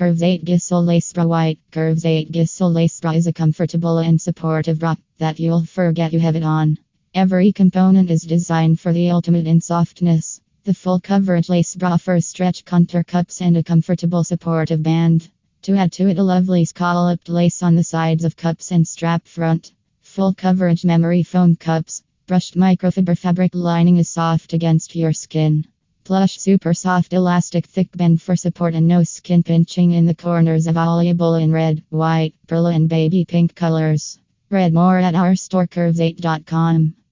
Curves 8 Gisele Lace Bra White. Curves 8 Gisele Lace Bra is a comfortable and supportive bra that you'll forget you have it on. Every component is designed for the ultimate in softness. The full coverage lace bra offers stretch contour cups and a comfortable supportive band. To add to it, a lovely scalloped lace on the sides of cups and strap front. Full coverage memory foam cups. Brushed microfiber fabric lining is soft against your skin. Plush super soft elastic thick band for support and no skin pinching in the corners available in red, white, pearl and baby pink colors. Read more at our store curves8.com.